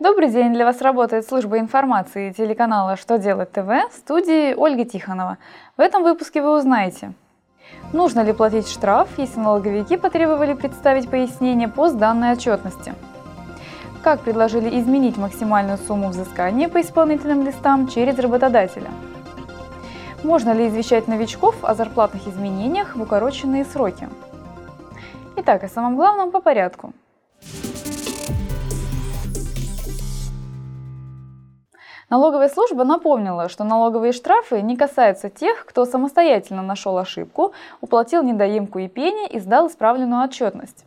Добрый день! Для вас работает служба информации телеканала «Что делать ТВ» в студии Ольга Тихонова. В этом выпуске вы узнаете, нужно ли платить штраф, если налоговики потребовали представить пояснение по сданной отчетности, как предложили изменить максимальную сумму взыскания по исполнительным листам через работодателя, можно ли извещать новичков о зарплатных изменениях в укороченные сроки. Итак, о самом главном по порядку – Налоговая служба напомнила, что налоговые штрафы не касаются тех, кто самостоятельно нашел ошибку, уплатил недоимку и пени и сдал исправленную отчетность.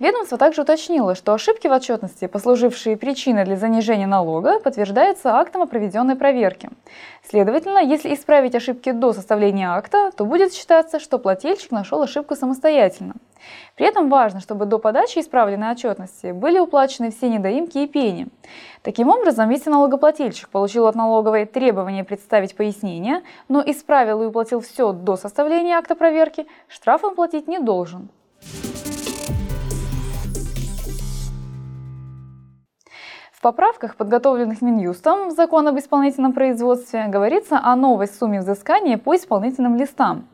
Ведомство также уточнило, что ошибки в отчетности, послужившие причиной для занижения налога, подтверждаются актом о проведенной проверке. Следовательно, если исправить ошибки до составления акта, то будет считаться, что плательщик нашел ошибку самостоятельно. При этом важно, чтобы до подачи исправленной отчетности были уплачены все недоимки и пени. Таким образом, если налогоплательщик получил от налоговой требование представить пояснение, но исправил и уплатил все до составления акта проверки, штраф он платить не должен. В поправках, подготовленных Минюстом в закон об исполнительном производстве, говорится о новой сумме взыскания по исполнительным листам.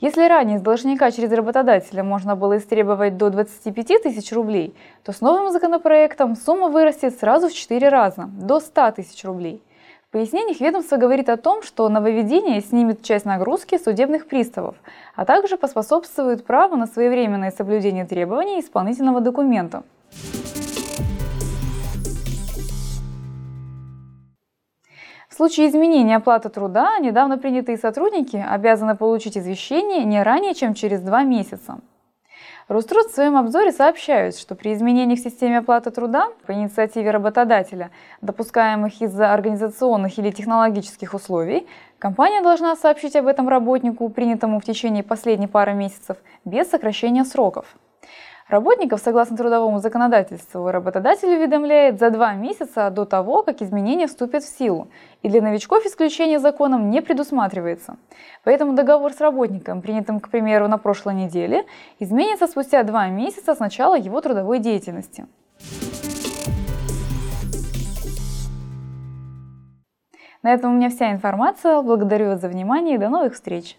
Если ранее с должника через работодателя можно было истребовать до 25 тысяч рублей, то с новым законопроектом сумма вырастет сразу в 4 раза, до 100 тысяч рублей. В пояснениях ведомство говорит о том, что нововведение снимет часть нагрузки судебных приставов, а также поспособствует праву на своевременное соблюдение требований исполнительного документа. Случае изменения оплаты труда недавно принятые сотрудники обязаны получить извещение не ранее, чем через два месяца. Роструд в своем обзоре сообщают, что при изменениях в системе оплаты труда по инициативе работодателя, допускаемых из-за организационных или технологических условий, компания должна сообщить об этом работнику, принятому в течение последней пары месяцев, без сокращения сроков. Работников, согласно трудовому законодательству, работодатель уведомляет за два месяца до того, как изменения вступят в силу, и для новичков исключение законом не предусматривается. Поэтому договор с работником, принятым, к примеру, на прошлой неделе, изменится спустя два месяца с начала его трудовой деятельности. На этом у меня вся информация. Благодарю вас за внимание и до новых встреч!